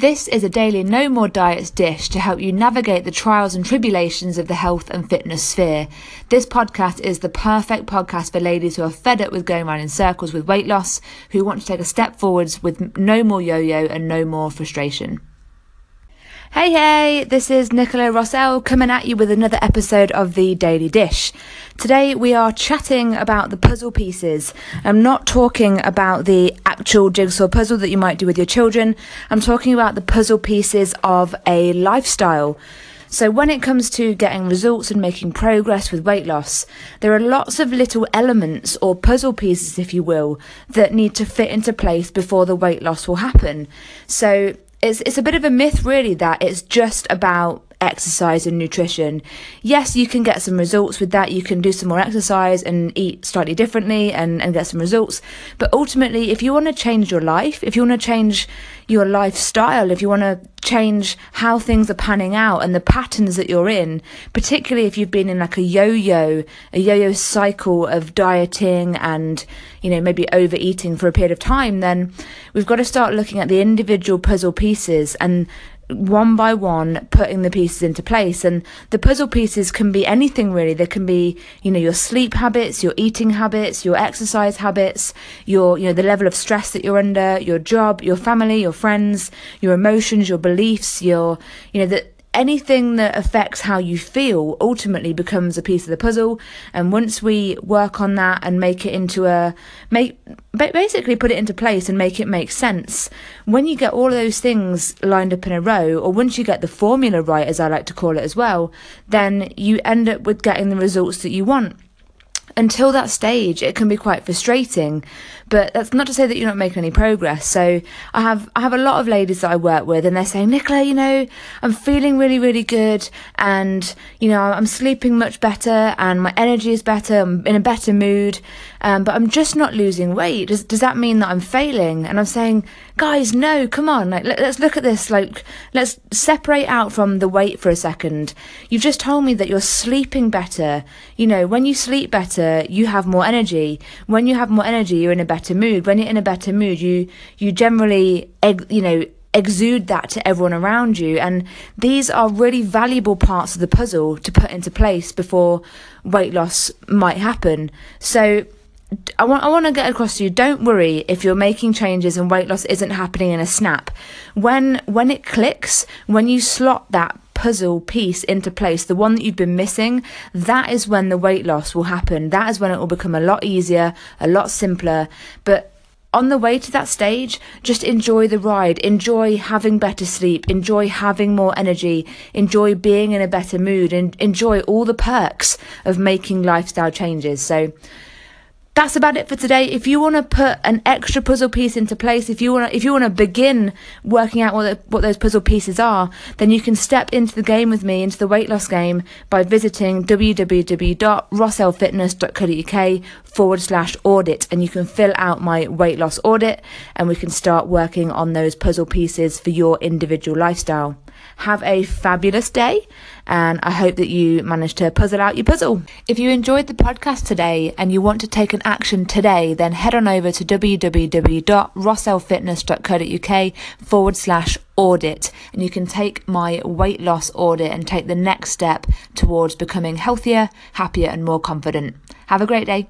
This is a daily No More Diets dish to help you navigate the trials and tribulations of the health and fitness sphere. This podcast is the perfect podcast for ladies who are fed up with going around in circles with weight loss, who want to take a step forwards with no more yo yo and no more frustration. Hey, hey, this is Nicola Rossell coming at you with another episode of The Daily Dish. Today we are chatting about the puzzle pieces. I'm not talking about the actual jigsaw puzzle that you might do with your children, I'm talking about the puzzle pieces of a lifestyle. So, when it comes to getting results and making progress with weight loss, there are lots of little elements or puzzle pieces, if you will, that need to fit into place before the weight loss will happen. So, it's it's a bit of a myth really that it's just about exercise and nutrition. Yes, you can get some results with that. You can do some more exercise and eat slightly differently and, and get some results. But ultimately, if you want to change your life, if you want to change your lifestyle, if you want to change how things are panning out and the patterns that you're in, particularly if you've been in like a yo-yo, a yo-yo cycle of dieting and, you know, maybe overeating for a period of time, then we've got to start looking at the individual puzzle pieces and one by one putting the pieces into place. And the puzzle pieces can be anything really. They can be you know your sleep habits your eating habits your exercise habits your you know the level of stress that you're under your job your family your friends your emotions your beliefs your you know that anything that affects how you feel ultimately becomes a piece of the puzzle. And once we work on that and make it into a make basically put it into place and make it make sense when you get all of those things lined up in a row or once you get the formula right as i like to call it as well then you end up with getting the results that you want until that stage it can be quite frustrating. But that's not to say that you're not making any progress. So i have i have a lot of ladies that i work with and they're saying nicola you know i'm feeling really really good and you know i'm sleeping much better and my energy is better i'm in a better mood um, but i'm just not losing weight. Does, does that mean that i'm failing? And i'm saying guys no come on like let, let's look at this like let's separate out from the weight for a second you've just told me that you're sleeping better you know when you sleep better, you have more energy. When you have more energy, you're in a better mood. When you're in a better mood, you you generally you know exude that to everyone around you and these are really valuable parts of the puzzle to put into place before weight loss might happen so I want I want to get across to you don't worry if you're making changes and weight loss isn't happening in a snap when when it clicks when you slot that puzzle piece into place, the one that you've been missing, that is when the weight loss will happen. That is when it will become a lot easier, a lot simpler. But on the way to that stage, just enjoy the ride, enjoy having better sleep, enjoy having more energy, enjoy being in a better mood, and enjoy all the perks of making lifestyle changes. So, that's about it for today. If you want to put an extra puzzle piece into place, if you want to, if you want to begin working out what the, what those puzzle pieces are, then you can step into the game with me, into the weight loss game, by visiting www.rossellfitness.co.uk forward slash audit, and you can fill out my weight loss audit, and we can start working on those puzzle pieces for your individual lifestyle. Have a fabulous day, and I hope that you managed to puzzle out your puzzle. If you enjoyed the podcast today and you want to take an action today, then head on over to www.rossellfitness.co.uk forward slash audit, and you can take my weight loss audit and take the next step towards becoming healthier, happier, and more confident. Have a great day.